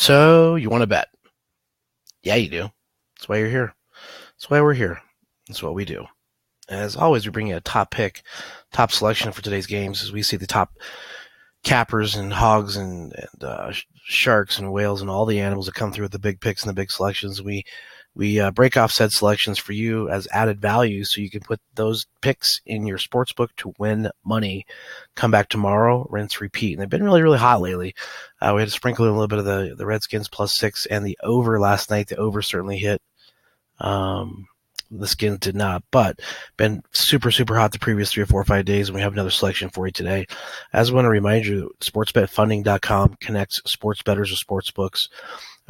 So, you want to bet? Yeah, you do. That's why you're here. That's why we're here. That's what we do. As always, we bring you a top pick, top selection for today's games as we see the top cappers and hogs and, and uh, sharks and whales and all the animals that come through with the big picks and the big selections. We we uh, break off said selections for you as added value so you can put those picks in your sports book to win money. Come back tomorrow, rinse, repeat. And they've been really, really hot lately. Uh, we had to sprinkle in a little bit of the, the Redskins plus six and the over last night. The over certainly hit. Um, the skins did not, but been super, super hot the previous three or four or five days, and we have another selection for you today. As I want to remind you, sportsbetfunding.com connects sports bettors with sports books.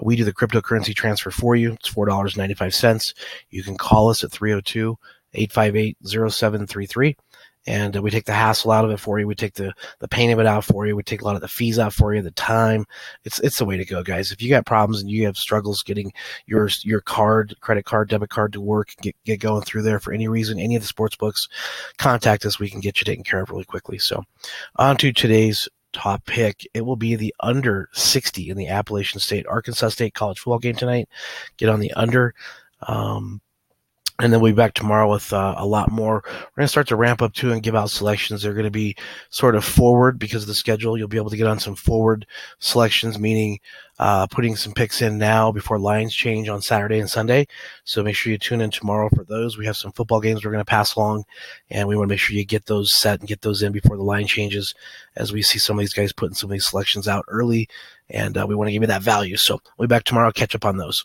We do the cryptocurrency transfer for you. It's $4.95. You can call us at 302 858 0733 and we take the hassle out of it for you. We take the the pain of it out for you. We take a lot of the fees out for you, the time. It's it's the way to go, guys. If you got problems and you have struggles getting your your card, credit card, debit card to work, get get going through there for any reason, any of the sports books, contact us. We can get you taken care of really quickly. So, on to today's top pick. It will be the under 60 in the Appalachian State Arkansas State college football game tonight. Get on the under. Um, and then we'll be back tomorrow with uh, a lot more. We're going to start to ramp up too and give out selections. They're going to be sort of forward because of the schedule. You'll be able to get on some forward selections, meaning uh, putting some picks in now before lines change on Saturday and Sunday. So make sure you tune in tomorrow for those. We have some football games we're going to pass along, and we want to make sure you get those set and get those in before the line changes as we see some of these guys putting some of these selections out early, and uh, we want to give you that value. So we'll be back tomorrow. Catch up on those.